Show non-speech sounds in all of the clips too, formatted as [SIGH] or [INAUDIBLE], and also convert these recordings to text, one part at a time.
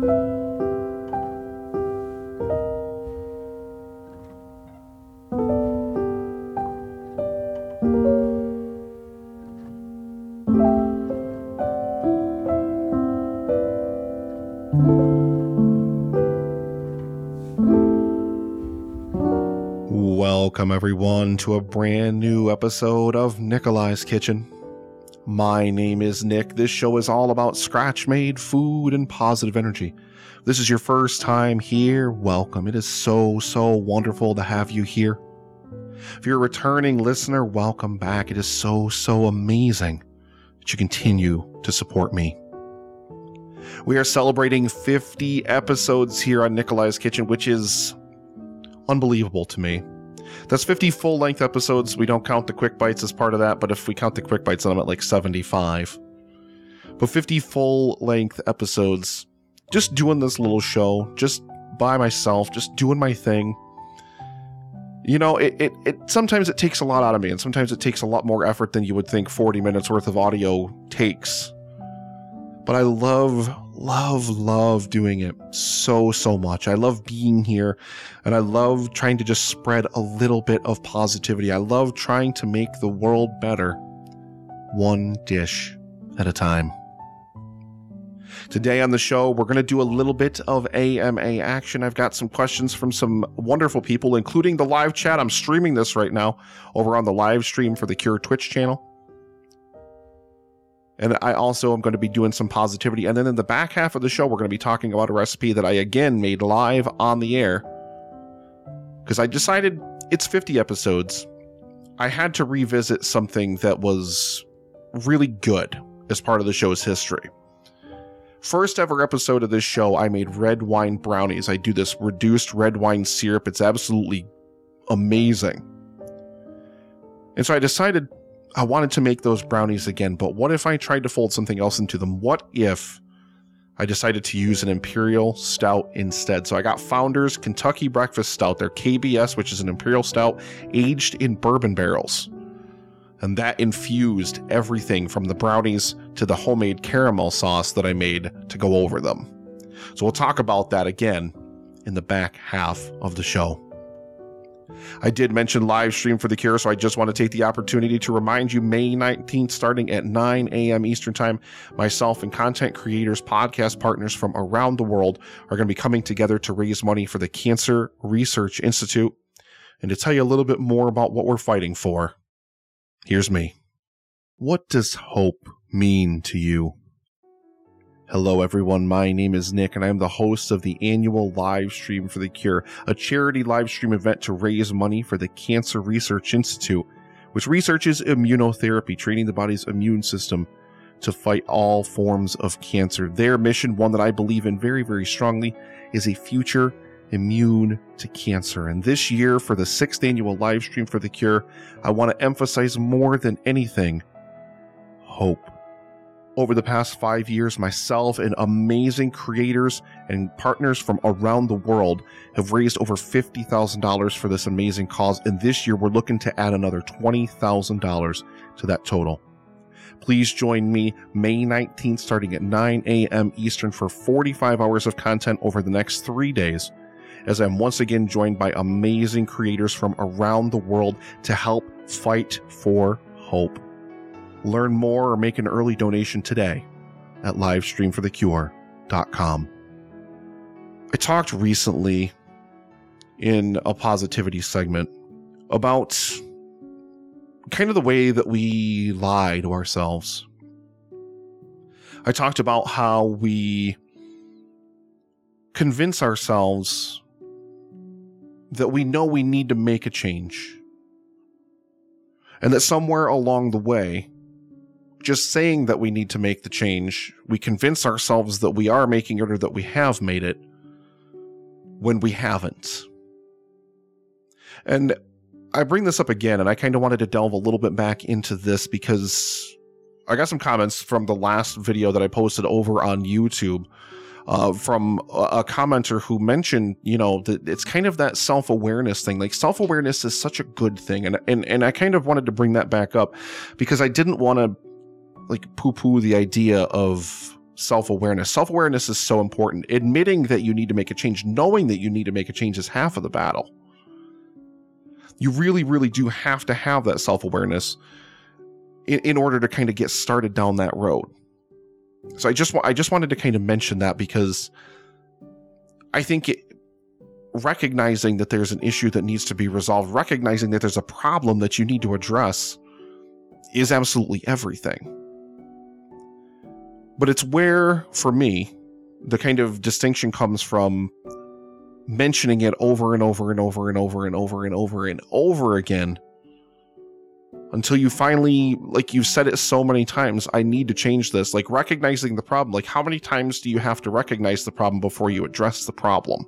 Welcome, everyone, to a brand new episode of Nikolai's Kitchen. My name is Nick. This show is all about scratch made food and positive energy. If this is your first time here, welcome. It is so, so wonderful to have you here. If you're a returning listener, welcome back. It is so, so amazing that you continue to support me. We are celebrating 50 episodes here on Nikolai's Kitchen, which is unbelievable to me. That's 50 full length episodes. We don't count the quick bites as part of that, but if we count the quick bites, then I'm at like 75. But 50 full length episodes, just doing this little show, just by myself, just doing my thing. You know, it, it, it sometimes it takes a lot out of me, and sometimes it takes a lot more effort than you would think 40 minutes worth of audio takes. But I love, love, love doing it so, so much. I love being here and I love trying to just spread a little bit of positivity. I love trying to make the world better one dish at a time. Today on the show, we're going to do a little bit of AMA action. I've got some questions from some wonderful people, including the live chat. I'm streaming this right now over on the live stream for the Cure Twitch channel. And I also am going to be doing some positivity. And then in the back half of the show, we're going to be talking about a recipe that I again made live on the air. Because I decided it's 50 episodes. I had to revisit something that was really good as part of the show's history. First ever episode of this show, I made red wine brownies. I do this reduced red wine syrup. It's absolutely amazing. And so I decided I wanted to make those brownies again, but what if I tried to fold something else into them? What if I decided to use an Imperial Stout instead? So I got Founders Kentucky Breakfast Stout, their KBS, which is an Imperial Stout aged in bourbon barrels. And that infused everything from the brownies to the homemade caramel sauce that I made to go over them. So we'll talk about that again in the back half of the show. I did mention live stream for the cure, so I just want to take the opportunity to remind you May 19th, starting at 9 a.m. Eastern Time, myself and content creators, podcast partners from around the world are going to be coming together to raise money for the Cancer Research Institute. And to tell you a little bit more about what we're fighting for, here's me. What does hope mean to you? Hello, everyone. My name is Nick, and I am the host of the annual live stream for the cure, a charity live stream event to raise money for the Cancer Research Institute, which researches immunotherapy, training the body's immune system to fight all forms of cancer. Their mission, one that I believe in very, very strongly, is a future immune to cancer. And this year, for the sixth annual live stream for the cure, I want to emphasize more than anything hope over the past five years, myself and amazing creators and partners from around the world have raised over $50,000 for this amazing cause. And this year, we're looking to add another $20,000 to that total. Please join me May 19th, starting at 9 a.m. Eastern, for 45 hours of content over the next three days, as I'm once again joined by amazing creators from around the world to help fight for hope. Learn more or make an early donation today at livestreamforthecure.com. I talked recently in a positivity segment about kind of the way that we lie to ourselves. I talked about how we convince ourselves that we know we need to make a change. And that somewhere along the way, just saying that we need to make the change, we convince ourselves that we are making it or that we have made it when we haven't. And I bring this up again, and I kind of wanted to delve a little bit back into this because I got some comments from the last video that I posted over on YouTube uh, from a, a, commenter who mentioned, you know, that it's kind of that self awareness thing. Like self awareness is such a good thing, and and and I kind of wanted to bring that back up because I didn't want to like poo poo the idea of self awareness. Self awareness is so important. Admitting that you need to make a change, knowing that you need to make a change is half of the battle. You really, really do have to have that self awareness in, in order to kind of get started down that road. So I just I just wanted to kind of mention that because I think it, recognizing that there's an issue that needs to be resolved, recognizing that there's a problem that you need to address is absolutely everything. But it's where, for me, the kind of distinction comes from mentioning it over and over and over and over and over and over and over again until you finally like you've said it so many times i need to change this like recognizing the problem. Like how many times do you have to recognize the problem before you address the problem?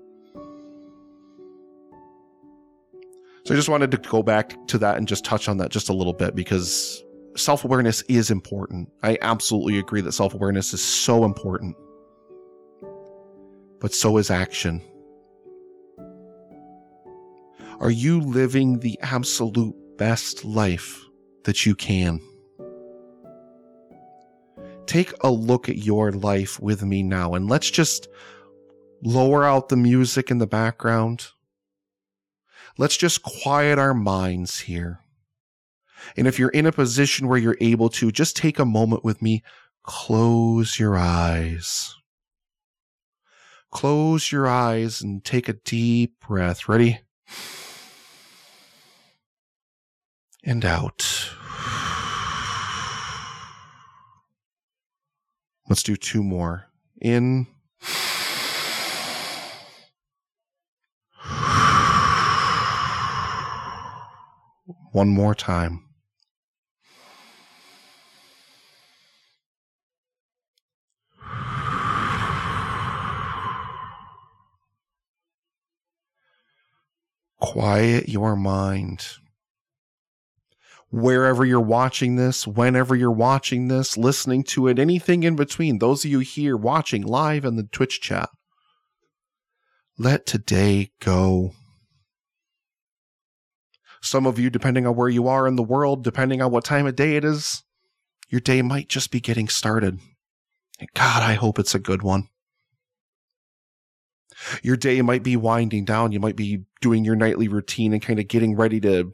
So i just wanted to go back to that and just touch on that just a little bit because self-awareness is important i absolutely agree that self-awareness is so important but so is action are you living the absolute best life that you can. Take a look at your life with me now and let's just lower out the music in the background. Let's just quiet our minds here. And if you're in a position where you're able to, just take a moment with me. Close your eyes. Close your eyes and take a deep breath. Ready? And out. Let's do two more. In. One more time. Quiet your mind wherever you're watching this, whenever you're watching this, listening to it, anything in between, those of you here watching live in the Twitch chat, let today go. Some of you, depending on where you are in the world, depending on what time of day it is, your day might just be getting started. And God, I hope it's a good one. Your day might be winding down. You might be doing your nightly routine and kind of getting ready to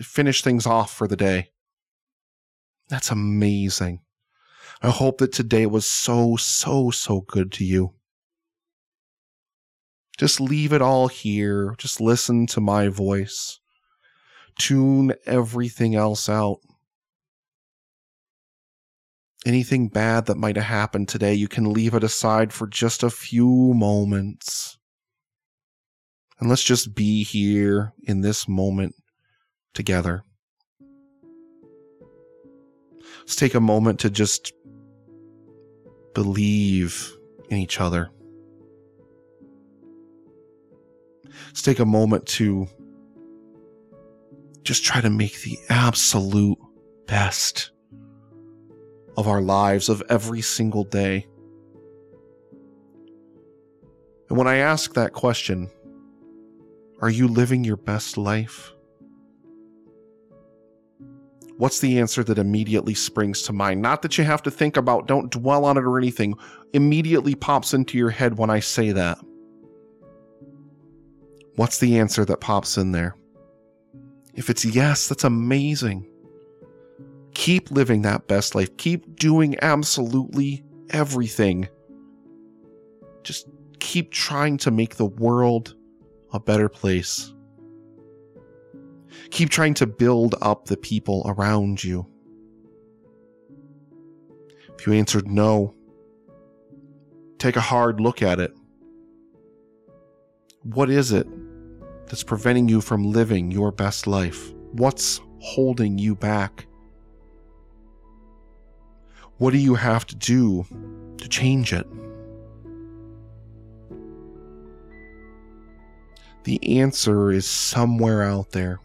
finish things off for the day. That's amazing. I hope that today was so, so, so good to you. Just leave it all here. Just listen to my voice. Tune everything else out. Anything bad that might have happened today, you can leave it aside for just a few moments. And let's just be here in this moment together. Let's take a moment to just believe in each other. Let's take a moment to just try to make the absolute best of our lives of every single day. And when I ask that question, are you living your best life? what's the answer that immediately springs to mind? Not that you have to think about, don't dwell on it or anything. Immediately pops into your head when I say that. What's the answer that pops in there? If it's yes, that's amazing. Keep living that best life. Keep doing absolutely everything. Just keep trying to make the world a better place. Keep trying to build up the people around you. If you answered no, take a hard look at it. What is it that's preventing you from living your best life? What's holding you back? What do you have to do to change it? The answer is somewhere out there.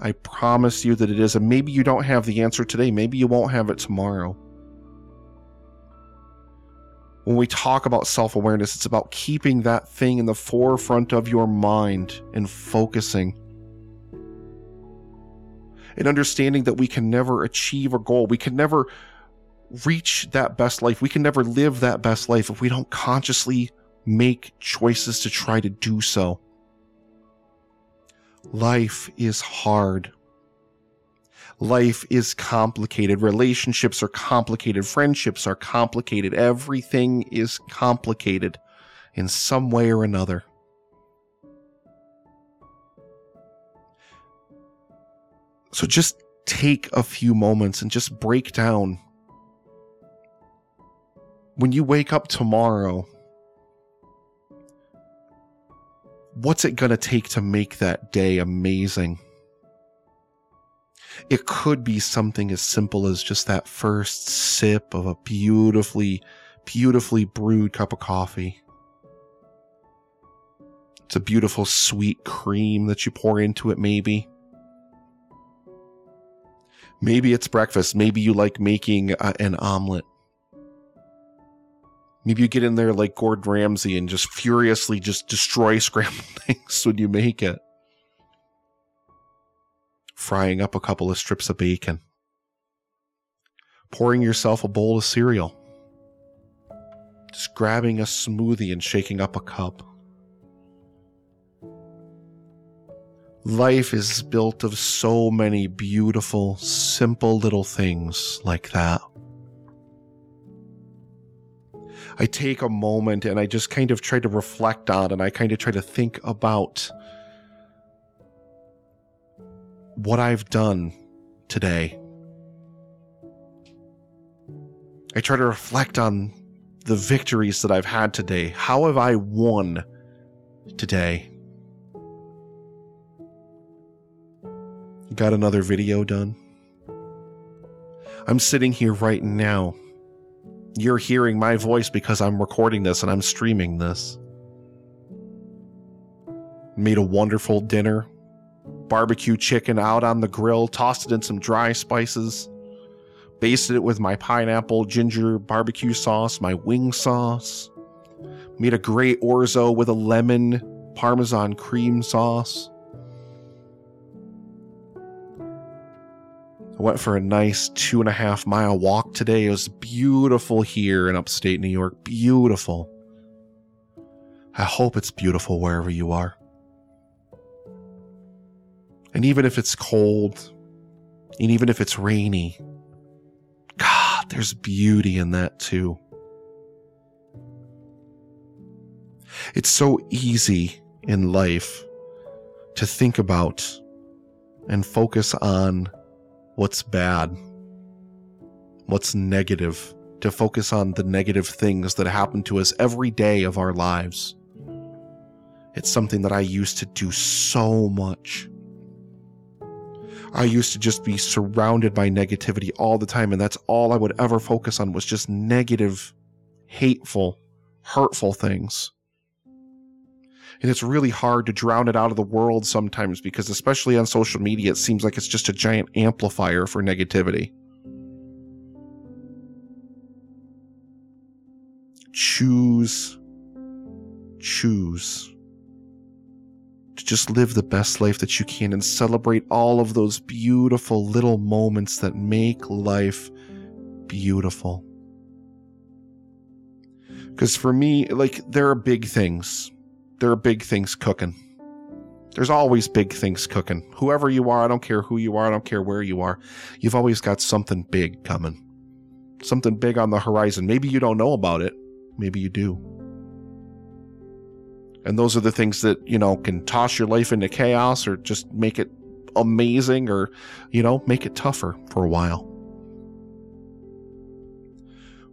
I promise you that it is. And maybe you don't have the answer today. Maybe you won't have it tomorrow. When we talk about self awareness, it's about keeping that thing in the forefront of your mind and focusing. And understanding that we can never achieve a goal. We can never reach that best life. We can never live that best life if we don't consciously make choices to try to do so. Life is hard. Life is complicated. Relationships are complicated. Friendships are complicated. Everything is complicated in some way or another. So just take a few moments and just break down. When you wake up tomorrow, what's it going to take to make that day amazing? It could be something as simple as just that first sip of a beautifully, beautifully brewed cup of coffee. It's a beautiful sweet cream that you pour into it, maybe. Maybe it's breakfast. Maybe you like making uh, an omelet. Maybe you get in there like Gordon Ramsay and just furiously just destroy [LAUGHS] scrambled eggs when you make it frying up a couple of strips of bacon, pouring yourself a bowl of cereal, just grabbing a smoothie and shaking up a cup. Life is built of so many beautiful, simple little things like that. I take a moment and I just kind of try to reflect on and I kind of try to think about what I've done today. I try to reflect on the victories that I've had today. How have I won today? Got another video done? I'm sitting here right now. You're hearing my voice because I'm recording this and I'm streaming this. Made a wonderful dinner barbecue chicken out on the grill, tossed it in some dry spices, basted it with my pineapple ginger barbecue sauce, my wing sauce, made a great orzo with a lemon parmesan cream sauce. I went for a nice two and a half mile walk today. It was beautiful here in upstate New York. Beautiful. I hope it's beautiful wherever you are. And even if it's cold, and even if it's rainy, God, there's beauty in that too. It's so easy in life to think about and focus on what's bad, what's negative, to focus on the negative things that happen to us every day of our lives. It's something that I used to do so much. I used to just be surrounded by negativity all the time, and that's all I would ever focus on was just negative, hateful, hurtful things. And it's really hard to drown it out of the world sometimes because, especially on social media, it seems like it's just a giant amplifier for negativity. Choose, choose to just live the best life that you can and celebrate all of those beautiful little moments that make life beautiful. Because for me, like, there are big things. There are big things cooking. There's always big things cooking. Whoever you are, I don't care who you are, I don't care where you are, you've always got something big coming. Something big on the horizon. Maybe you don't know about it, maybe you do. And those are the things that, you know, can toss your life into chaos or just make it amazing or, you know, make it tougher for a while.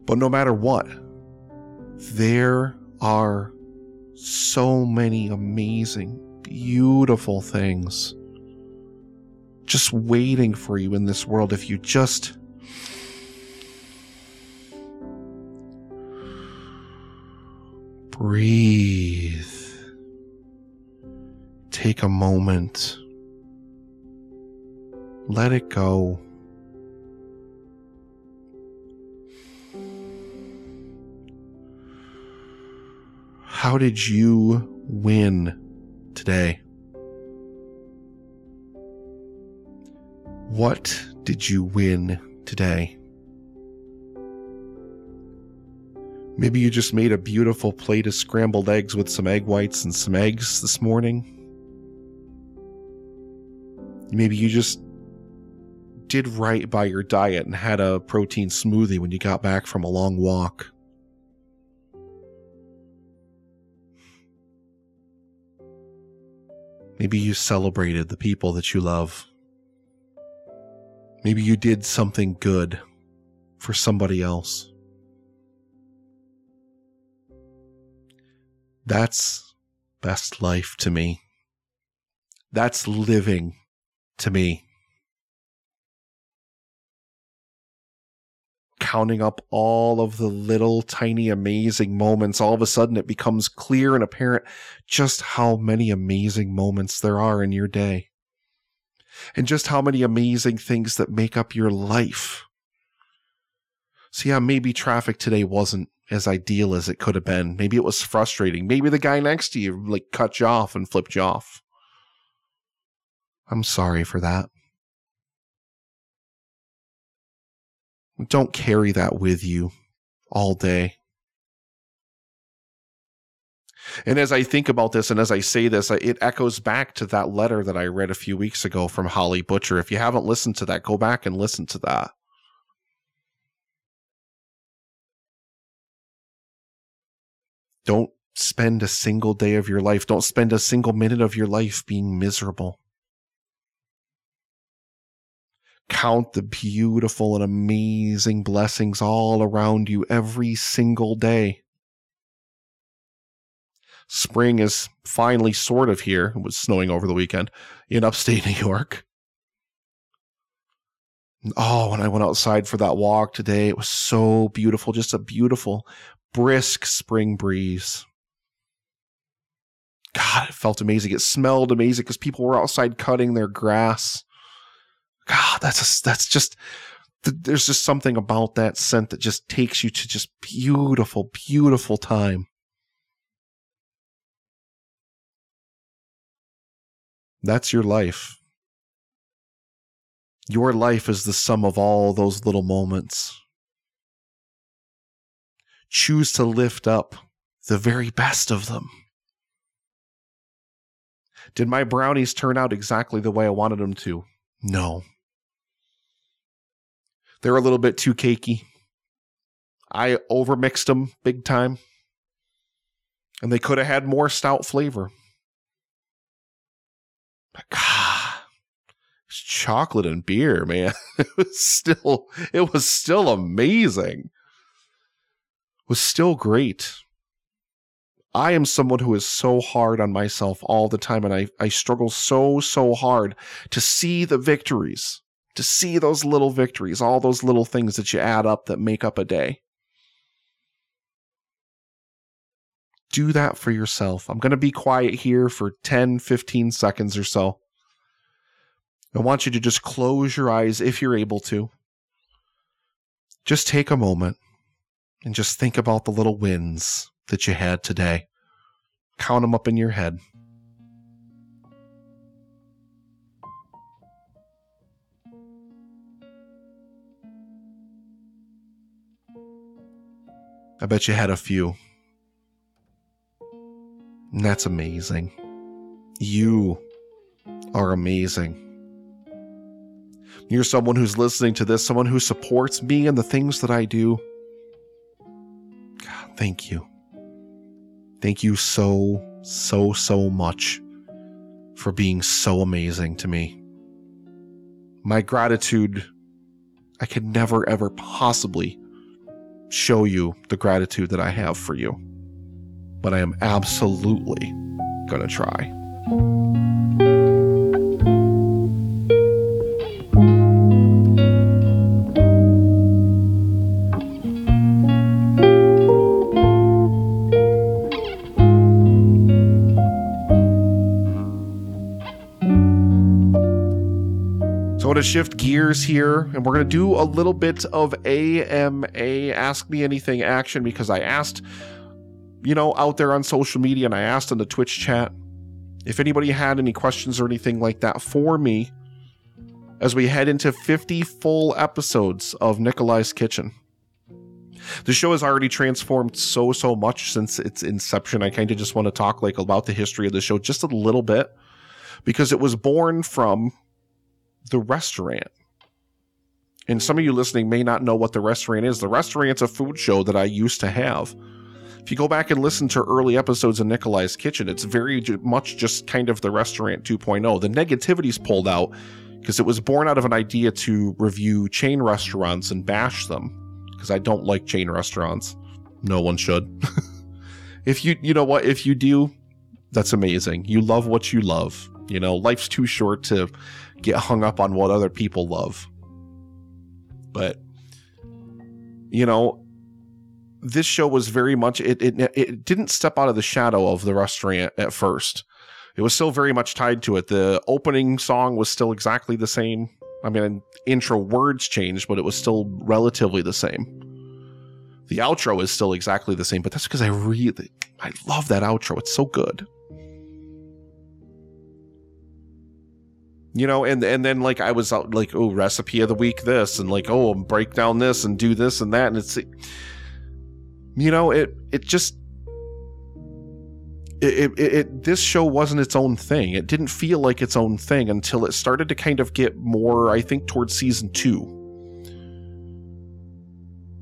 But no matter what, there are so many amazing, beautiful things just waiting for you in this world if you just breathe take a moment, let it go. How did you win today? What did you win today? Maybe you just made a beautiful plate of scrambled eggs with some egg whites and some eggs this morning. Maybe you just did right by your diet and had a protein smoothie when you got back from a long walk. Maybe you celebrated the people that you love. Maybe you did something good for somebody else. That's best life to me. That's living to me. Counting up all of the little tiny amazing moments, all of a sudden it becomes clear and apparent just how many amazing moments there are in your day. And just how many amazing things that make up your life. So, yeah, maybe traffic today wasn't as ideal as it could have been. Maybe it was frustrating. Maybe the guy next to you like cut you off and flipped you off. I'm sorry for that. Don't carry that with you all day. And as I think about this and as I say this, it echoes back to that letter that I read a few weeks ago from Holly Butcher. If you haven't listened to that, go back and listen to that. Don't spend a single day of your life, don't spend a single minute of your life being miserable. Count the beautiful and amazing blessings all around you every single day. Spring is finally sort of here. It was snowing over the weekend in upstate [LAUGHS] New York. Oh, when I went outside for that walk today, it was so beautiful. Just a beautiful, brisk spring breeze. God, it felt amazing. It smelled amazing because people were outside cutting their grass. God, that's a, that's just there's just something about that scent that just takes you to just beautiful, beautiful time. That's your life. Your life is the sum of all those little moments. Choose to lift up the very best of them. Did my brownies turn out exactly the way I wanted them to? No. They're a little bit too cakey. I overmixed them big time. And they could have had more stout flavor. But God, [SIGHS] it's chocolate and beer, man. [LAUGHS] It was still it was still amazing. It was still great. I am someone who is so hard on myself all the time, and I, I struggle so, so hard to see the victories to see those little victories, all those little things that you add up that make up a day. Do that for yourself. I'm going to be quiet here for 10, 15 seconds or so. I want you to just close your eyes if you're able to. Just take a moment and just think about the little wins that you had today. Count them up in your head. I bet you had a few. And that's amazing. You are amazing. You're someone who's listening to this, someone who supports me and the things that I do. God, thank you. Thank you so, so, so much for being so amazing to me. My gratitude, I could never, ever possibly show you the gratitude that I have for you. But I am absolutely going to try. To shift gears here, and we're going to do a little bit of AMA, Ask Me Anything action, because I asked, you know, out there on social media, and I asked in the Twitch chat if anybody had any questions or anything like that for me as we head into 50 full episodes of Nikolai's Kitchen. The show has already transformed so so much since its inception. I kind of just want to talk like about the history of the show just a little bit because it was born from the restaurant. And some of you listening may not know what the restaurant is. The restaurant's a food show that I used to have. If you go back and listen to early episodes of Nikolai's Kitchen, it's very much just kind of the restaurant 2.0. The negativity's pulled out because it was born out of an idea to review chain restaurants and bash them because I don't like chain restaurants. No one should. [LAUGHS] if you you know what, if you do, that's amazing. You love what you love. You know, life's too short to get hung up on what other people love. But you know, this show was very much it, it it didn't step out of the shadow of the restaurant at first. It was still very much tied to it. The opening song was still exactly the same. I mean, intro words changed, but it was still relatively the same. The outro is still exactly the same, but that's because I really I love that outro. It's so good. You know and and then like i was out like oh recipe of the week this and like oh break down this and do this and that and it's you know it it just it, it, it, this show wasn't its own thing. It didn't feel like its own thing until it started to kind of get more i think towards season two.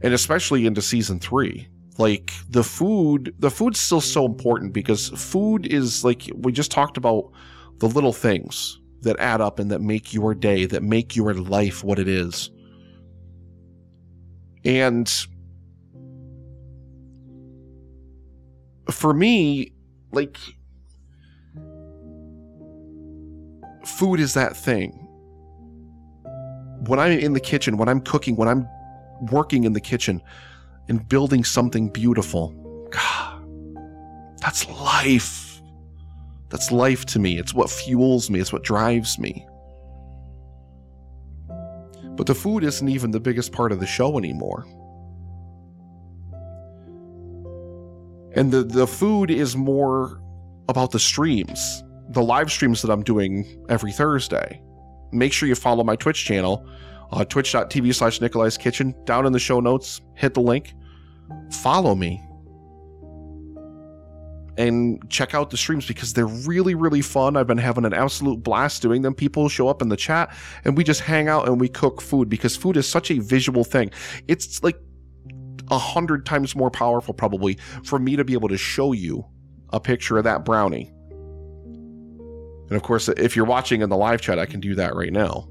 And especially into season three. Like the food the food's still so important because food is like we just talked about the little things that add up and that make your day that make your life what it is and for me, like, food is that thing. When I'm in the kitchen, when I'm cooking, when I'm working in the kitchen and building something beautiful, God, [SIGHS] that's life. That's life to me. It's what fuels me, it's what drives me. But the food isn't even the biggest part of the show anymore. and the the food is more about the streams the live streams that i'm doing every thursday make sure you follow my twitch channel uh, twitch.tv slash nikolai's kitchen down in the show notes hit the link follow me and check out the streams because they're really really fun i've been having an absolute blast doing them people show up in the chat and we just hang out and we cook food because food is such a visual thing it's like a hundred times more powerful probably for me to be able to show you a picture of that brownie. And of course, if you're watching in the live chat, I can do that right now.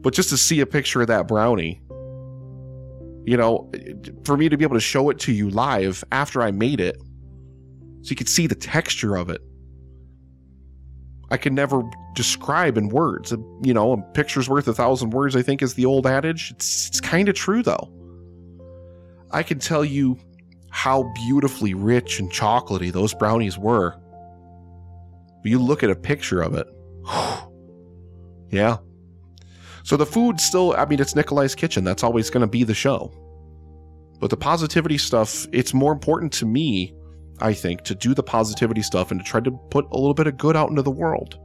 But just to see a picture of that brownie, you know, for me to be able to show it to you live after I made it, so you could see the texture of it. I can never describe in words. You know, a picture's worth a thousand words, I think is the old adage. It's, it's kind of true, though. I can tell you how beautifully rich and chocolatey those brownies were. But you look at a picture of it. [SIGHS] yeah. So the food still, I mean, it's Nikolai's kitchen. That's always going to be the show. But the positivity stuff, it's more important to me, I think, to do the positivity stuff and to try to put a little bit of good out into the world.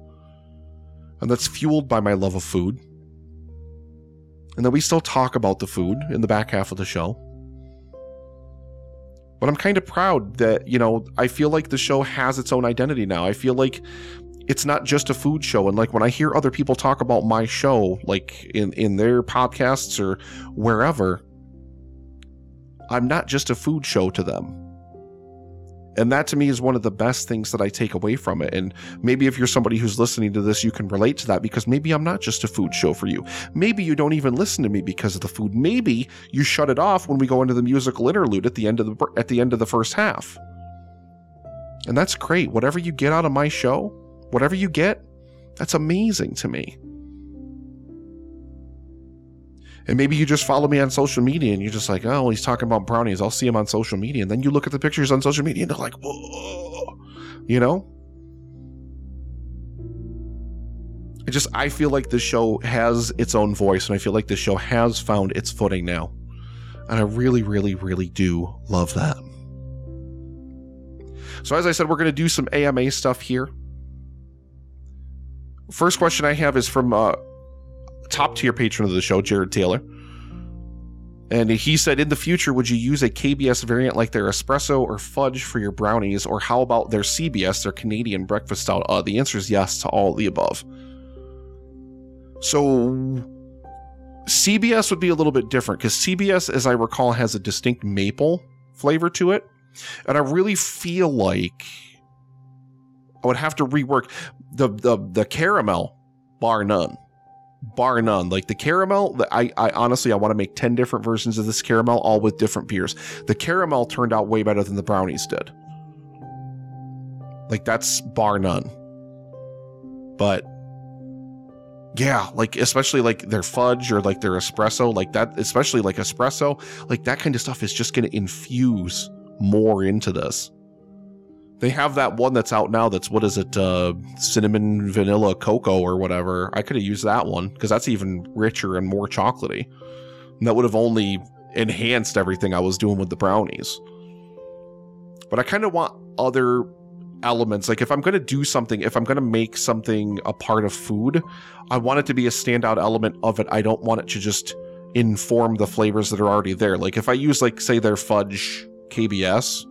And that's fueled by my love of food. And then we still talk about the food in the back half of the show. But I'm kind of proud that, you know, I feel like the show has its own identity now. I feel like it's not just a food show and like when i hear other people talk about my show like in in their podcasts or wherever i'm not just a food show to them and that to me is one of the best things that I take away from it. And maybe if you're somebody who's listening to this, you can relate to that because maybe I'm not just a food show for you. Maybe you don't even listen to me because of the food. Maybe you shut it off when we go into the musical interlude at the end of the at the end of the first half. And that's great. Whatever you get out of my show, whatever you get, that's amazing to me. And maybe you just follow me on social media and you're just like, oh, he's talking about brownies. I'll see him on social media. And then you look at the pictures on social media and they're like, whoa, you know? I just, I feel like this show has its own voice and I feel like this show has found its footing now. And I really, really, really do love that. So, as I said, we're going to do some AMA stuff here. First question I have is from uh, top tier patron of the show, Jared Taylor. And he said, in the future, would you use a KBS variant like their espresso or fudge for your brownies? Or how about their CBS, their Canadian breakfast stout? Uh, the answer is yes to all the above. So CBS would be a little bit different because CBS, as I recall, has a distinct maple flavor to it. And I really feel like I would have to rework the the the caramel, bar none bar none. Like the caramel, I, I honestly, I want to make 10 different versions of this caramel, all with different beers. The caramel turned out way better than the brownies did. Like that's bar none. But yeah, like especially like their fudge or like their espresso, like that, especially like espresso, like that kind of stuff is just going to infuse more into this. They have that one that's out now. That's what is it? Uh, cinnamon vanilla cocoa or whatever. I could have used that one because that's even richer and more chocolatey. And that would have only enhanced everything I was doing with the brownies. But I kind of want other elements. Like if I'm going to do something, if I'm going to make something a part of food, I want it to be a standout element of it. I don't want it to just inform the flavors that are already there. Like if I use like say their fudge KBS,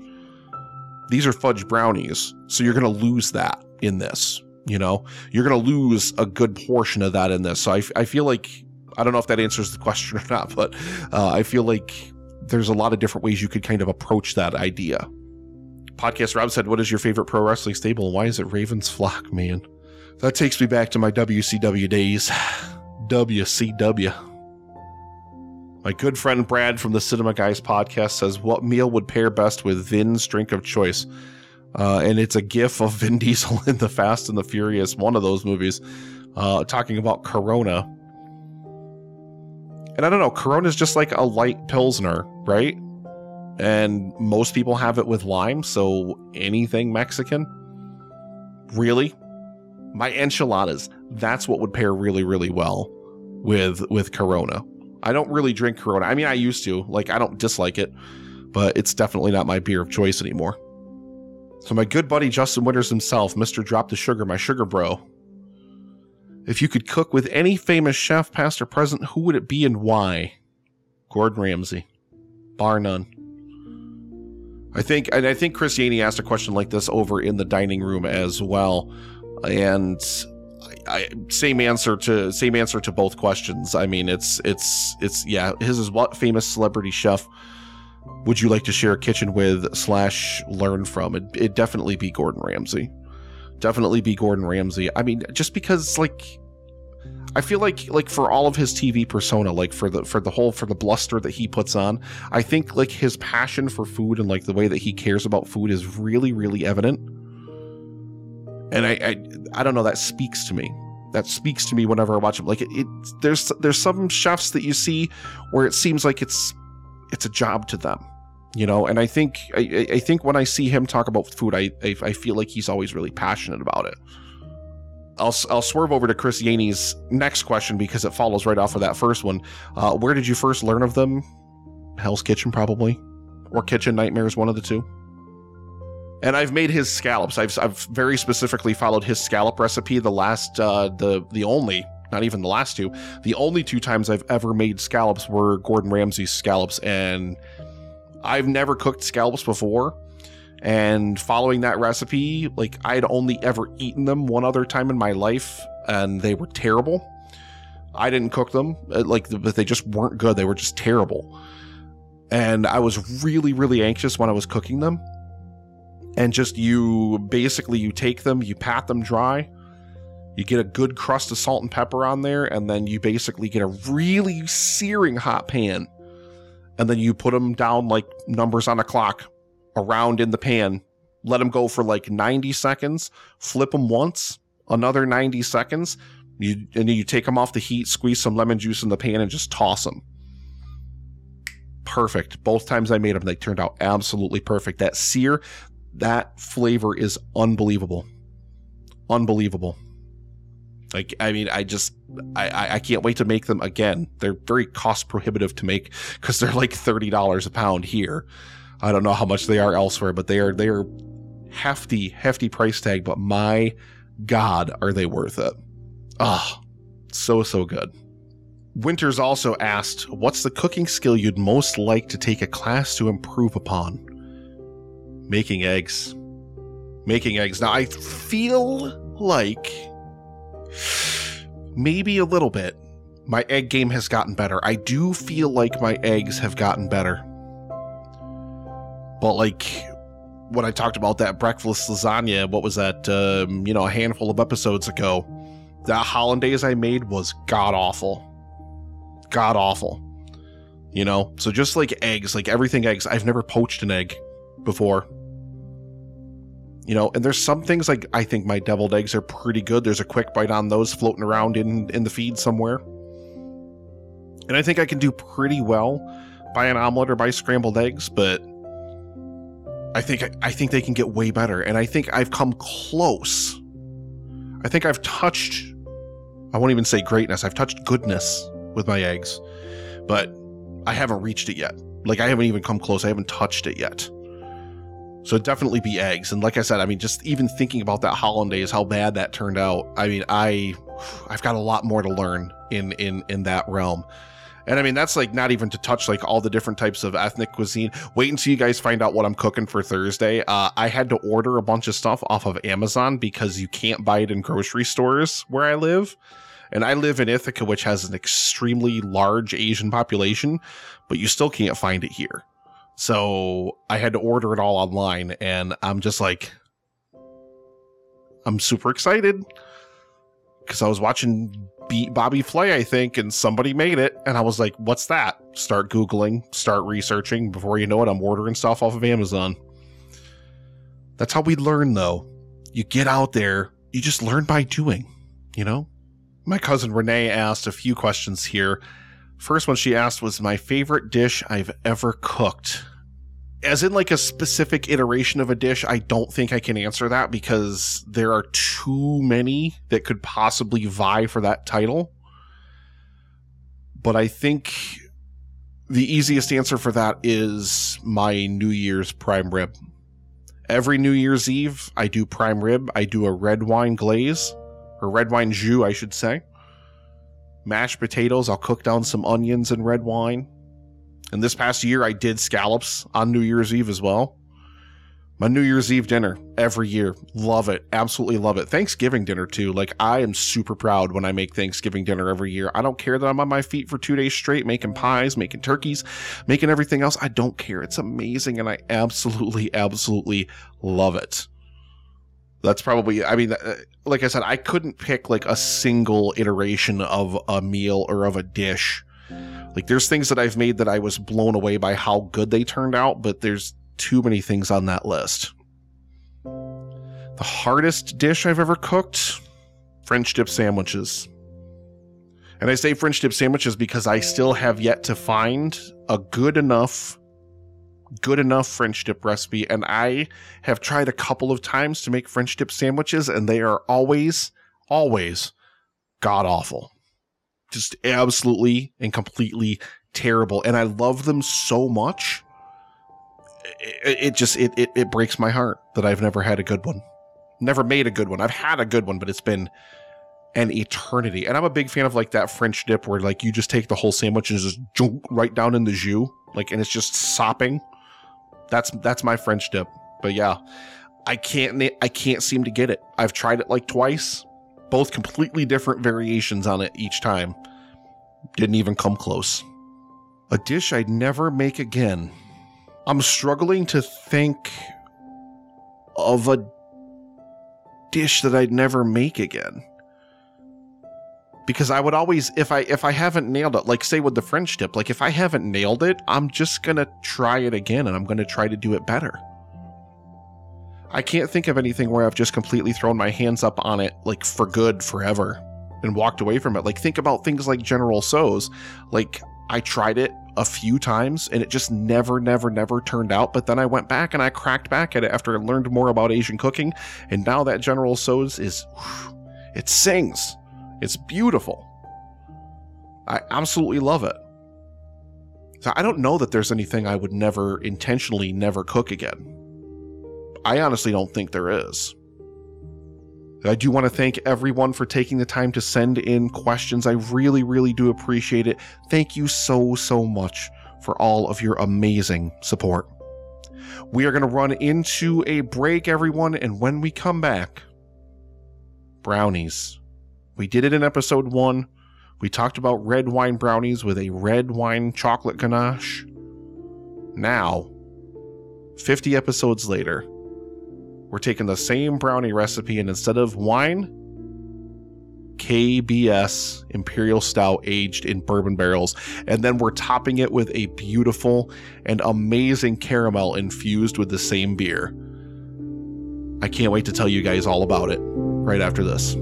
these are fudge brownies, so you're going to lose that in this. You know, you're going to lose a good portion of that in this. So I, I feel like I don't know if that answers the question [LAUGHS] or not, but uh, I feel like there's a lot of different ways you could kind of approach that idea. Podcast Rob said, What is your favorite pro wrestling stable and why is it Ravens Flock, man? That takes me back to my WCW days. [SIGHS] WCW. My good friend Brad from the Cinema Guys podcast says, What meal would pair best with Vin's drink of choice? Uh, and it's a gif of Vin [LAUGHS] Diesel in The Fast and the Furious, one of those movies, uh, talking about Corona. And I don't know, Corona is just like a light Pilsner, right? And most people have it with lime, so anything Mexican? Really? My enchiladas, that's what would pair really, really well with with Corona. I don't really drink Corona. I mean, I used to. Like, I don't dislike it, but it's definitely not my beer of choice anymore. So, my good buddy Justin Winters himself, Mr. Drop the Sugar, my sugar bro. If you could cook with any famous chef, past or present, who would it be and why? Gordon Ramsay. Bar none. I think, and I think Chris Yaney asked a question like this over in the dining room as well. And I, same answer to same answer to both questions. I mean, it's it's it's yeah. His is what famous celebrity chef would you like to share a kitchen with slash learn from? It it definitely be Gordon Ramsay. Definitely be Gordon Ramsay. I mean, just because like I feel like like for all of his TV persona, like for the for the whole for the bluster that he puts on, I think like his passion for food and like the way that he cares about food is really really evident and I, I, I don't know that speaks to me that speaks to me whenever i watch them. like it, it, there's there's some chefs that you see where it seems like it's it's a job to them you know and i think i, I think when i see him talk about food I, I, I feel like he's always really passionate about it I'll, I'll swerve over to Chris Yaney's next question because it follows right off of that first one. Uh, where did you first learn of them? Hell's Kitchen, probably, or Kitchen Nightmares, one of the two and I've made his scallops. I've I've very specifically followed his scallop recipe. The last, uh, the the only, not even the last two, the only two times I've ever made scallops were Gordon Ramsay's scallops, and I've never cooked scallops before. And following that recipe, like I'd only ever eaten them one other time in my life, and they were terrible. I didn't cook them, uh, like they just weren't good. They were just terrible. And I was really, really anxious when I was cooking them and just you basically you take them, you pat them dry, you get a good crust of salt and pepper on there, and then you basically get a really searing hot pan, and then you put them down like numbers on a clock around in the pan. Let them go for like 90 seconds, flip them once, another 90 seconds, you, and you take them off the heat, squeeze some lemon juice in the pan, and just toss them perfect. Both times I made them, they turned out absolutely perfect. That sear, that flavor is unbelievable. Unbelievable. Like, I mean, I just, I, I can't wait to make them again. They're very cost prohibitive to make because they're like $30 a pound here. I don't know how much they are elsewhere, but they are, they are hefty, hefty price tag, but my God, are they worth it? Ah, oh, so, so good. Winters also asked, What's the cooking skill you'd most like to take a class to improve upon? Making eggs. Making eggs. Now, I feel like maybe a little bit my egg game has gotten better. I do feel like my eggs have gotten better. But, like, when I talked about that breakfast lasagna, what was that, um, you know, a handful of episodes ago, that hollandaise I made was god awful god awful. You know, so just like eggs, like everything eggs, I've never poached an egg before. You know, and there's some things like I think my deviled eggs are pretty good. There's a quick bite on those floating around in in the feed somewhere. And I think I can do pretty well by an omelet or by scrambled eggs, but I think I think they can get way better. And I think I've come close. I think I've touched I won't even say greatness. I've touched goodness with my eggs, but I haven't reached it yet. Like I haven't even come close. I haven't touched it yet. So definitely be eggs. And like I said, I mean, just even thinking about that hollandaise, how bad that turned out. I mean, I, I've got a lot more to learn in in in that realm. And I mean, that's like not even to touch like all the different types of ethnic cuisine. Wait until you guys find out what I'm cooking for Thursday. Uh, I had to order a bunch of stuff off of Amazon because you can't buy it in grocery stores where I live. And I live in Ithaca, which has an extremely large Asian population, but you still can't find it here. So I had to order it all online, and I'm just like, I'm super excited because I was watching B- Bobby Flay, I think, and somebody made it, and I was like, "What's that?" Start googling, start researching. Before you know it, I'm ordering stuff off of Amazon. That's how we learn, though. You get out there, you just learn by doing. You know, my cousin Renee asked a few questions here. First one she asked was my favorite dish I've ever cooked. As in, like a specific iteration of a dish, I don't think I can answer that because there are too many that could possibly vie for that title. But I think the easiest answer for that is my New Year's prime rib. Every New Year's Eve, I do prime rib. I do a red wine glaze or red wine jus, I should say. Mashed potatoes, I'll cook down some onions and red wine. And this past year, I did scallops on New Year's Eve as well. My New Year's Eve dinner every year. Love it. Absolutely love it. Thanksgiving dinner too. Like I am super proud when I make Thanksgiving dinner every year. I don't care that I'm on my feet for two days straight making pies, making turkeys, making everything else. I don't care. It's amazing and I absolutely, absolutely love it that's probably i mean uh, like i said i couldn't pick like a single iteration of a meal or of a dish like there's things that i've made that i was blown away by how good they turned out but there's too many things on that list the hardest dish i've ever cooked french dip sandwiches and i say french dip sandwiches because i still have yet to find a good enough good enough French dip recipe. And I have tried a couple of times to make French dip sandwiches, and they are always, always god awful. Just absolutely and completely terrible. And I love them so much. It, it just it, it it breaks my heart that I've never had a good one. Never made a good one. I've had a good one, but it's been an eternity. And I'm a big fan of like that French dip where like you just take the whole sandwich and just jump right down in the jus, like and it's just sopping. That's that's my French dip. But yeah, I can't I can't seem to get it. I've tried it like twice, both completely different variations on it each time. Didn't even come close. A dish I'd never make again. I'm struggling to think of a dish that I'd never make again because I would always if I if I haven't nailed it, like say with the French dip, like if I haven't nailed it, I'm just gonna try it again and I'm gonna try to do it better. I can't think of anything where I've just completely thrown my hands up on it like for good forever and walked away from it. Like think about things like General Tso's. Like I tried it a few times and it just never, never, never turned out. But then I went back and I cracked back at it after I learned more about Asian cooking. And now that General Tso's is, it sings. It's beautiful. I absolutely love it. So I don't know that there's anything I would never intentionally never cook again. I honestly don't think there is. I do want to thank everyone for taking the time to send in questions. I really, really do appreciate it. Thank you so, so much for all of your amazing support. We are going to run into a break, everyone, and when we come back, brownies. We did it in episode one. We talked about red wine brownies with a red wine chocolate ganache. Now, 50 episodes later, we're taking the same brownie recipe and instead of wine, KBS Imperial Stout aged in bourbon barrels. And then we're topping it with a beautiful and amazing caramel infused with the same beer. I can't wait to tell you guys all about it right after this.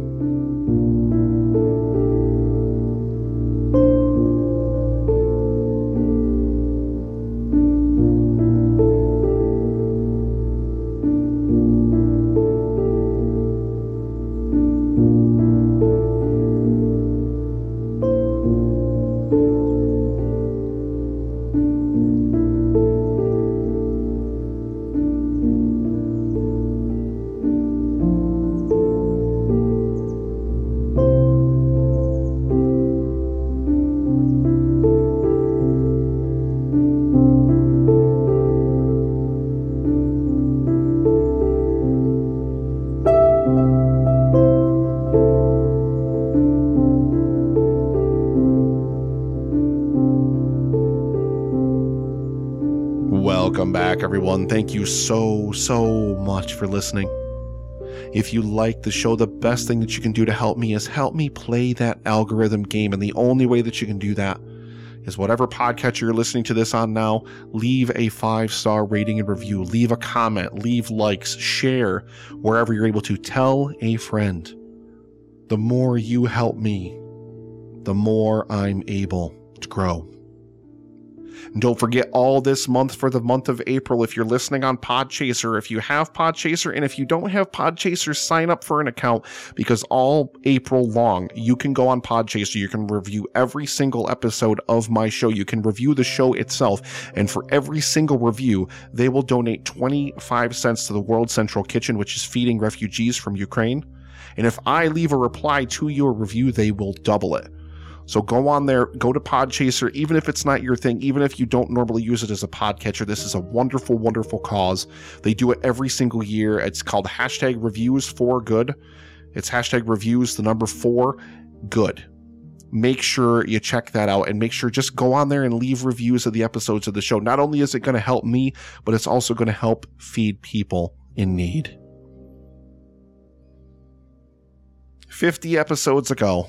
Thank you so, so much for listening. If you like the show, the best thing that you can do to help me is help me play that algorithm game. And the only way that you can do that is whatever podcatcher you're listening to this on now, leave a five star rating and review, leave a comment, leave likes, share wherever you're able to. Tell a friend. The more you help me, the more I'm able to grow. And don't forget all this month for the month of April. If you're listening on Podchaser, if you have Podchaser, and if you don't have Podchaser, sign up for an account because all April long, you can go on Podchaser. You can review every single episode of my show. You can review the show itself. And for every single review, they will donate 25 cents to the World Central Kitchen, which is feeding refugees from Ukraine. And if I leave a reply to your review, they will double it. So go on there, go to Podchaser, even if it's not your thing, even if you don't normally use it as a podcatcher. This is a wonderful, wonderful cause. They do it every single year. It's called hashtag reviews for good. It's hashtag reviews, the number four, good. Make sure you check that out and make sure just go on there and leave reviews of the episodes of the show. Not only is it going to help me, but it's also going to help feed people in need. 50 episodes ago,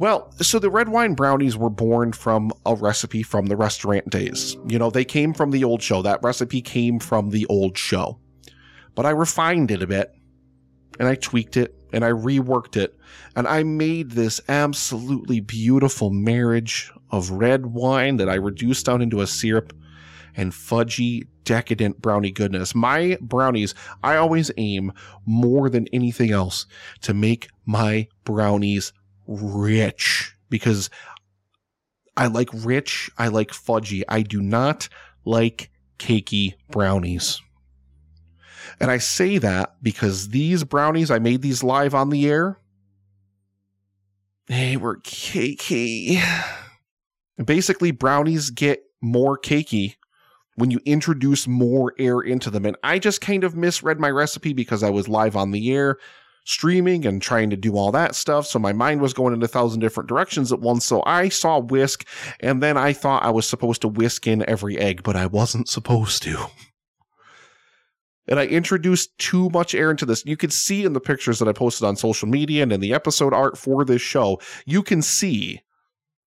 well, so the red wine brownies were born from a recipe from the restaurant days. You know, they came from the old show. That recipe came from the old show. But I refined it a bit and I tweaked it and I reworked it and I made this absolutely beautiful marriage of red wine that I reduced down into a syrup and fudgy, decadent brownie goodness. My brownies, I always aim more than anything else to make my brownies rich because I like rich, I like fudgy. I do not like cakey brownies. And I say that because these brownies, I made these live on the air. They were cakey. Basically, brownies get more cakey when you introduce more air into them. And I just kind of misread my recipe because I was live on the air streaming and trying to do all that stuff. So my mind was going in a thousand different directions at once. So I saw whisk and then I thought I was supposed to whisk in every egg, but I wasn't supposed to. And I introduced too much air into this. You can see in the pictures that I posted on social media and in the episode art for this show, you can see,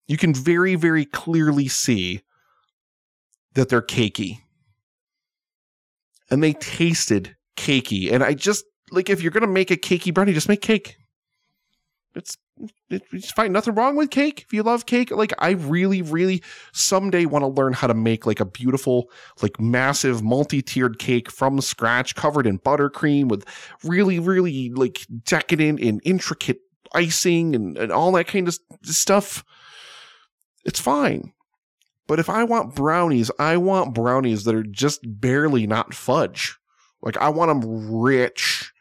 you can very, very clearly see that they're cakey. And they tasted cakey. And I just like if you're gonna make a cakey brownie, just make cake. It's it's fine. Nothing wrong with cake. If you love cake, like I really, really someday want to learn how to make like a beautiful, like massive multi-tiered cake from scratch, covered in buttercream with really, really like decadent and intricate icing and, and all that kind of stuff. It's fine. But if I want brownies, I want brownies that are just barely not fudge. Like I want them rich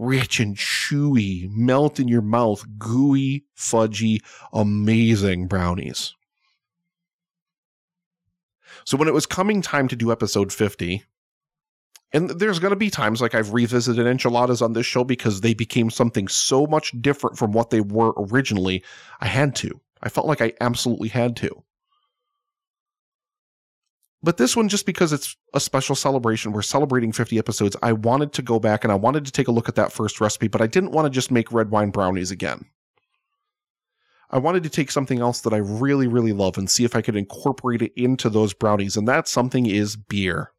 rich and chewy, melt in your mouth, gooey, fudgy, amazing brownies. So when it was coming time to do episode 50, and there's going to be times like I've revisited enchiladas on this show because they became something so much different from what they were originally. I had to. I felt like I absolutely had to. But this one, just because it's a special celebration, we're celebrating 50 episodes, I wanted to go back and I wanted to take a look at that first recipe, but I didn't want to just make red wine brownies again. I wanted to take something else that I really, really love and see if I could incorporate it into those brownies, and that something is beer.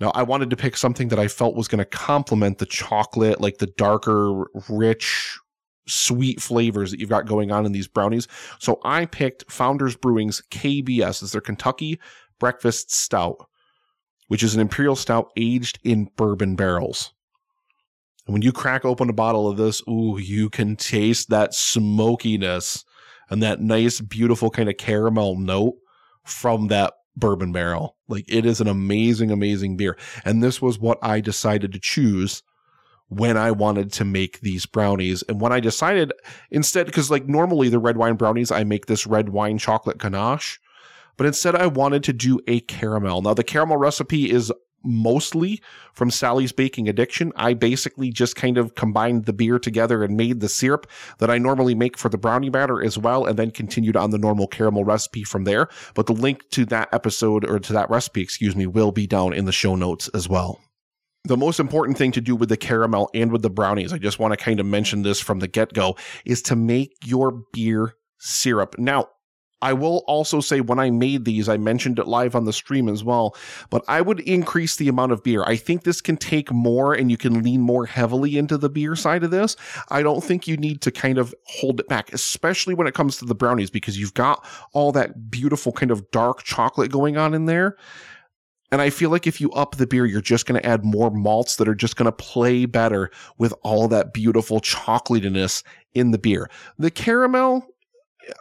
Now, I wanted to pick something that I felt was going to complement the chocolate, like the darker, rich, sweet flavors that you've got going on in these brownies. So I picked Founders Brewing's KBS as their Kentucky Breakfast Stout, which is an imperial stout aged in bourbon barrels. And when you crack open a bottle of this, ooh, you can taste that smokiness and that nice, beautiful kind of caramel note from that bourbon barrel. Like it is an amazing, amazing beer. And this was what I decided to choose when I wanted to make these brownies. And when I decided instead, because like normally the red wine brownies, I make this red wine chocolate ganache, but instead I wanted to do a caramel. Now the caramel recipe is mostly from Sally's Baking Addiction. I basically just kind of combined the beer together and made the syrup that I normally make for the brownie batter as well, and then continued on the normal caramel recipe from there. But the link to that episode or to that recipe, excuse me, will be down in the show notes as well. The most important thing to do with the caramel and with the brownies, I just want to kind of mention this from the get go, is to make your beer syrup. Now, I will also say when I made these, I mentioned it live on the stream as well, but I would increase the amount of beer. I think this can take more and you can lean more heavily into the beer side of this. I don't think you need to kind of hold it back, especially when it comes to the brownies, because you've got all that beautiful kind of dark chocolate going on in there. And I feel like if you up the beer, you're just going to add more malts that are just going to play better with all that beautiful chocolatiness in the beer. The caramel,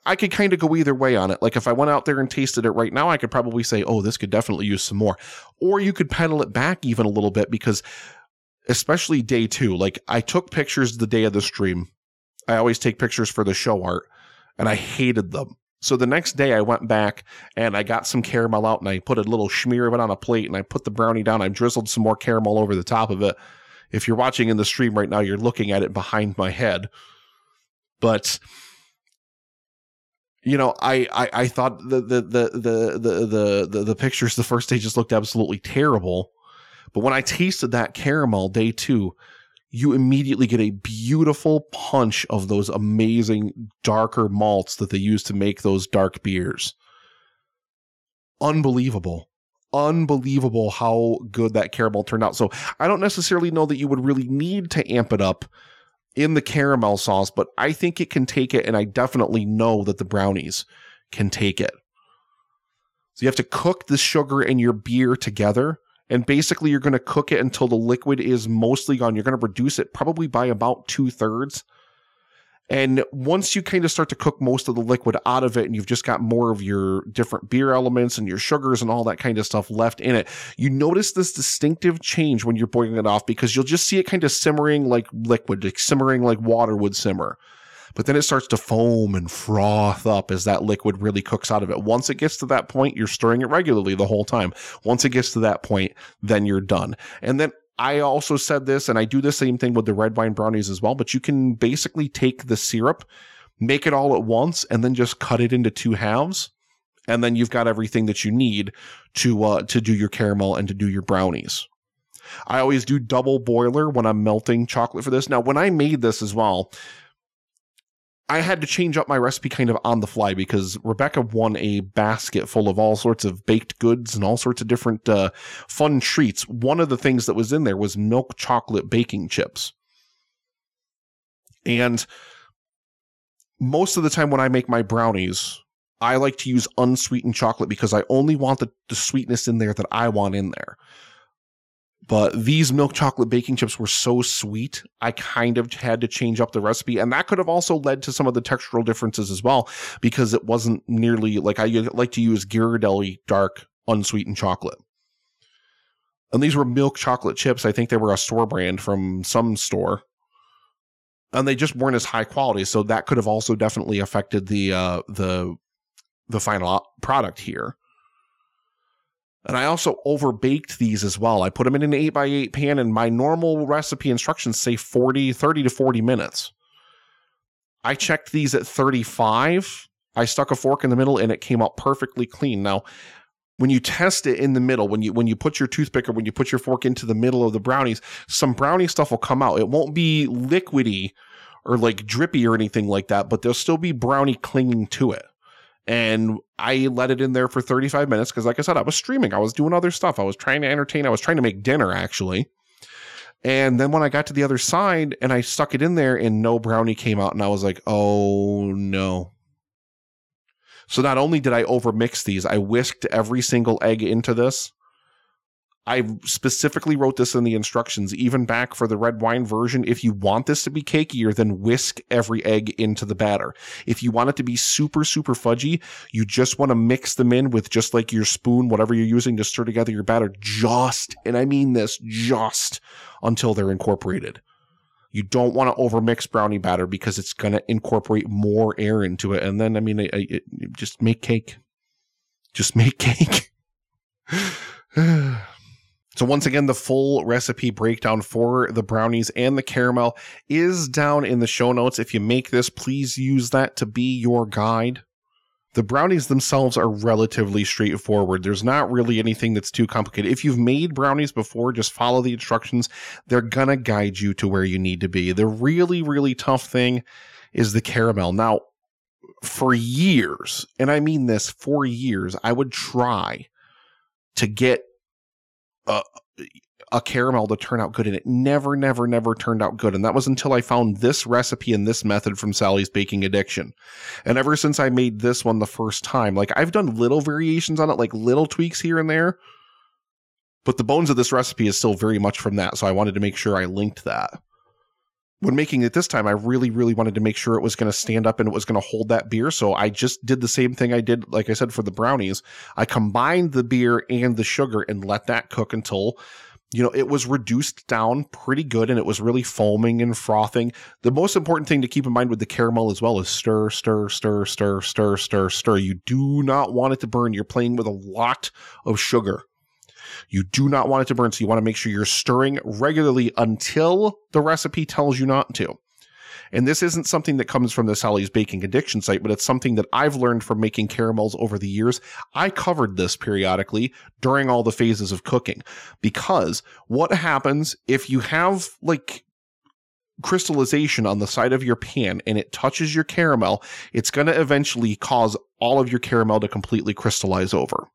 I could kind of go either way on it. Like if I went out there and tasted it right now, I could probably say, oh, this could definitely use some more. Or you could pedal it back even a little bit because, especially day two, like I took pictures the day of the stream. I always take pictures for the show art and I hated them. So the next day I went back and I got some caramel out and I put a little smear of it on a plate and I put the brownie down. I drizzled some more caramel over the top of it. If you're watching in the stream right now, you're looking at it behind my head. But you know, I, I, I thought the the, the the the the the pictures the first day just looked absolutely terrible. But when I tasted that caramel day two, you immediately get a beautiful punch of those amazing darker malts that they use to make those dark beers. Unbelievable. Unbelievable how good that caramel turned out. So I don't necessarily know that you would really need to amp it up in the caramel sauce, but I think it can take it, and I definitely know that the brownies can take it. So you have to cook the sugar and your beer together, and basically you're going to cook it until the liquid is mostly gone. You're going to reduce it probably by about two thirds. And once you kind of start to cook most of the liquid out of it and you've just got more of your different beer elements and your sugars and all that kind of stuff left in it, you notice this distinctive change when you're boiling it off because you'll just see it kind of simmering like liquid, like simmering like water would simmer. But then it starts to foam and froth up as that liquid really cooks out of it. Once it gets to that point, you're stirring it regularly the whole time. Once it gets to that point, then you're done. And then I also said this, and I do the same thing with the red wine brownies as well, but you can basically take the syrup, make it all at once, and then just cut it into two halves. And then you've got everything that you need to uh, to do your caramel and to do your brownies. I always do double boiler when I'm melting chocolate for this. Now, when I made this as well, I had to change up my recipe kind of on the fly because Rebecca won a basket full of all sorts of baked goods and all sorts of different uh, fun treats. One of the things that was in there was milk chocolate baking chips. And most of the time when I make my brownies, I like to use unsweetened chocolate because I only want the, the sweetness in there that I want in there. But these milk chocolate baking chips were so sweet, I kind of had to change up the recipe. And that could have also led to some of the textural differences as well, because it wasn't nearly like I like to use Ghirardelli dark unsweetened chocolate. And these were milk chocolate chips. I think they were a store brand from some store. And they just weren't as high quality. So that could have also definitely affected the uh the the final product here. And I also overbaked these as well. I put them in an 8x8 pan, and my normal recipe instructions say 40, 30 to 40 minutes. I checked these at 35. I stuck a fork in the middle and it came out perfectly clean. Now, when you test it in the middle, when you when you put your toothpick or when you put your fork into the middle of the brownies, some brownie stuff will come out. It won't be liquidy or like drippy or anything like that, but there'll still be brownie clinging to it. And I let it in there for 35 minutes because, like I said, I was streaming. I was doing other stuff. I was trying to entertain. I was trying to make dinner, actually. And then when I got to the other side and I stuck it in there and no brownie came out, and I was like, oh no. So not only did I overmix these, I whisked every single egg into this I specifically wrote this in the instructions, even back for the red wine version. If you want this to be cakier, then whisk every egg into the batter. If you want it to be super, super fudgy, you just want to mix them in with just like your spoon, whatever you're using to stir together your batter, just, and I mean this, just until they're incorporated. You don't want to overmix brownie batter because it's going to incorporate more air into it. And then, I mean, it, it, just make cake. Just make [LAUGHS] cake. [SIGHS] [SIGHS] So once again, the full recipe breakdown for the brownies and the caramel is down in the show notes. If you make this, please use that to be your guide. The brownies themselves are relatively straightforward. There's not really anything that's too complicated. If you've made brownies before, just follow the instructions. They're gonna guide you to where you need to be. The really, really tough thing is the caramel. Now, for years, and I mean this for years, I would try to get a, a caramel to turn out good and it never never never turned out good. And that was until i found this recipe and this method from sally's baking addiction. And ever since i made this one the first time like i've done little variations on it like little tweaks here and there but the bones of this recipe is still very much from that so i wanted to make sure i linked that when making it this time, I really, really wanted to make sure it was going to stand up and it was going to hold that beer. So I just did the same thing I did, like I said, for the brownies. I combined the beer and the sugar and let that cook until, you know, it was reduced down pretty good and it was really foaming and frothing. The most important thing to keep in mind with the caramel as well is stir, stir, stir, stir, stir, stir, stir. You do not want it to burn. You're playing with a lot of sugar. You do not want it to burn, so you want to make sure you're stirring regularly until the recipe tells you not to. And this isn't something that comes from the Sally's Baking Addiction site, but it's something that I've learned from making caramels over the years. I covered this periodically during all the phases of cooking because what happens if you have like crystallization on the side of your pan and it touches your caramel, it's going to eventually cause all of your caramel to completely crystallize over.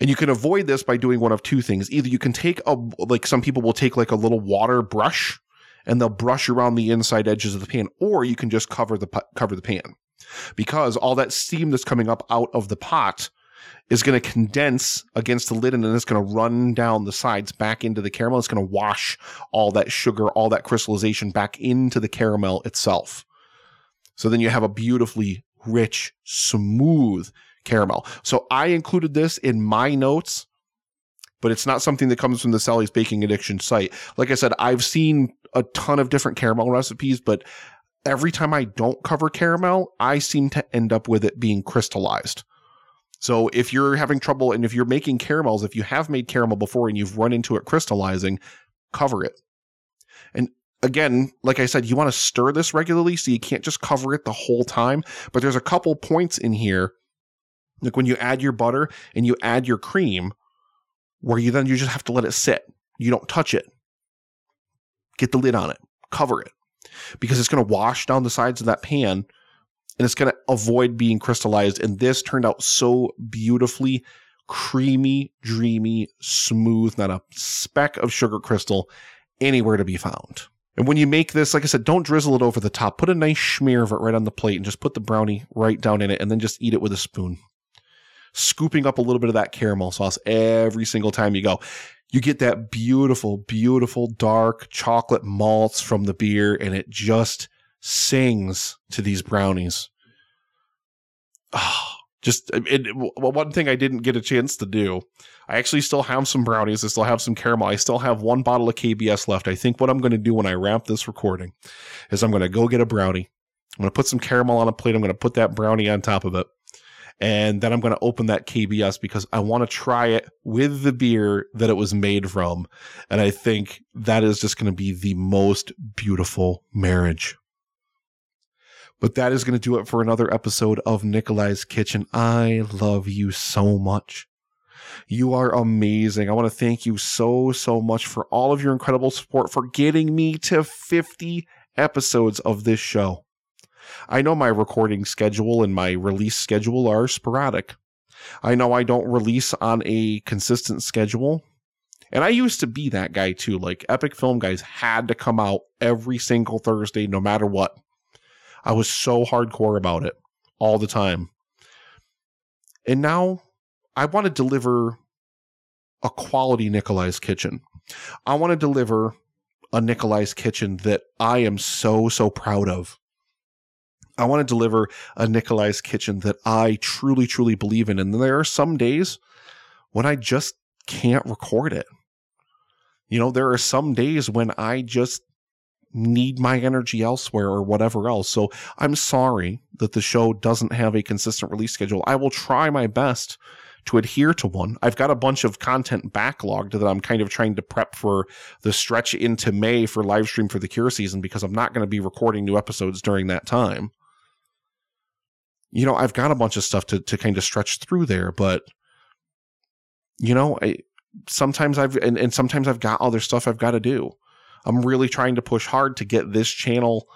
And you can avoid this by doing one of two things. Either you can take a, like some people will take like a little water brush and they'll brush around the inside edges of the pan, or you can just cover the, cover the pan because all that steam that's coming up out of the pot is going to condense against the lid and then it's going to run down the sides back into the caramel. It's going to wash all that sugar, all that crystallization back into the caramel itself. So then you have a beautifully rich, smooth caramel. So I included this in my notes, but it's not something that comes from the Sally's Baking Addiction site. Like I said, I've seen a ton of different caramel recipes, but every time I don't cover caramel, I seem to end up with it being crystallized. So if you're having trouble and if you're making caramels, if you have made caramel before and you've run into it crystallizing, cover it. And again, like I said, you want to stir this regularly so you can't just cover it the whole time. But there's a couple points in here like when you add your butter and you add your cream, where you then you just have to let it sit. You don't touch it. Get the lid on it, cover it, because it's going to wash down the sides of that pan and it's going to avoid being crystallized. And this turned out so beautifully creamy, dreamy, smooth, not a speck of sugar crystal anywhere to be found. And when you make this, like I said, don't drizzle it over the top. Put a nice smear of it right on the plate and just put the brownie right down in it and then just eat it with a spoon scooping up a little bit of that caramel sauce every single time you go. You get that beautiful, beautiful dark chocolate malts from the beer, and it just sings to these brownies. Oh, just it, one thing I didn't get a chance to do. I actually still have some brownies. I still have some caramel. I still have one bottle of KBS left. I think what I'm going to do when I wrap this recording is I'm going to go get a brownie. I'm going to put some caramel on a plate. I'm going to put that brownie on top of it. And then I'm going to open that KBS because I want to try it with the beer that it was made from. And I think that is just going to be the most beautiful marriage. But that is going to do it for another episode of Nikolai's Kitchen. I love you so much. You are amazing. I want to thank you so, so much for all of your incredible support for getting me to 50 episodes of this show. I know my recording schedule and my release schedule are sporadic. I know I don't release on a consistent schedule. And I used to be that guy too. Like Epic Film Guys had to come out every single Thursday, no matter what. I was so hardcore about it all the time. And now I want to deliver a quality Nikolai's kitchen. I want to deliver a Nikolai's kitchen that I am so, so proud of. I want to deliver a Nikolai's kitchen that I truly, truly believe in. And there are some days when I just can't record it. You know, there are some days when I just need my energy elsewhere or whatever else. So I'm sorry that the show doesn't have a consistent release schedule. I will try my best to adhere to one. I've got a bunch of content backlogged that I'm kind of trying to prep for the stretch into May for live stream for the Cure season because I'm not going to be recording new episodes during that time. You know, I've got a bunch of stuff to to kind of stretch through there, but you know, I, sometimes I've and, and sometimes I've got other stuff I've got to do. I'm really trying to push hard to get this channel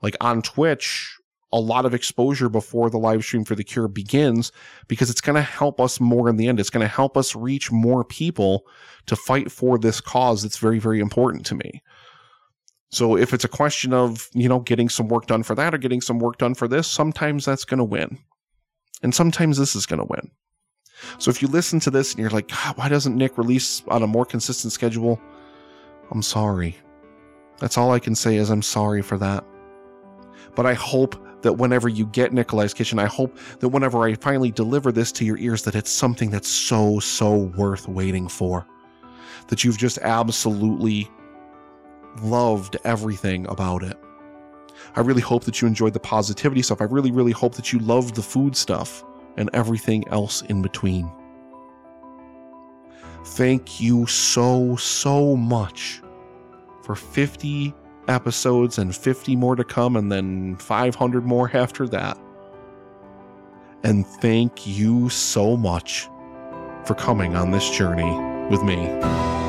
like on Twitch a lot of exposure before the live stream for the cure begins because it's going to help us more in the end. It's going to help us reach more people to fight for this cause that's very, very important to me. So if it's a question of, you know, getting some work done for that or getting some work done for this, sometimes that's going to win. And sometimes this is going to win. So if you listen to this and you're like, why doesn't Nick release on a more consistent schedule? I'm sorry. That's all I can say is I'm sorry for that. But I hope that whenever you get Nikolai's Kitchen, I hope that whenever I finally deliver this to your ears, that it's something that's so, so worth waiting for. That you've just absolutely loved everything about it. I really hope that you enjoyed the positivity stuff. I really, really hope that you loved the food stuff and everything else in between. Thank you so, so much for 50 episodes and 50 more to come, and then 500 more after that. And thank you so much for coming on this journey with me.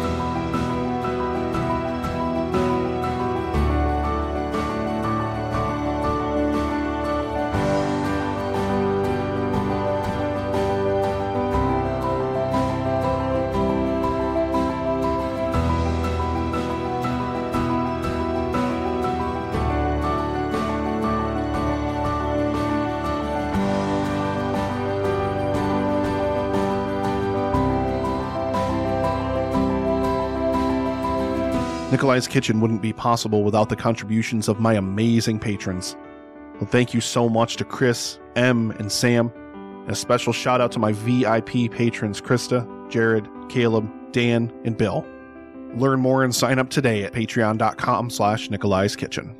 Nikolai's Kitchen wouldn't be possible without the contributions of my amazing patrons. Well, thank you so much to Chris, M, and Sam. And a special shout out to my VIP patrons Krista, Jared, Caleb, Dan, and Bill. Learn more and sign up today at patreon.com slash Nikolai's Kitchen.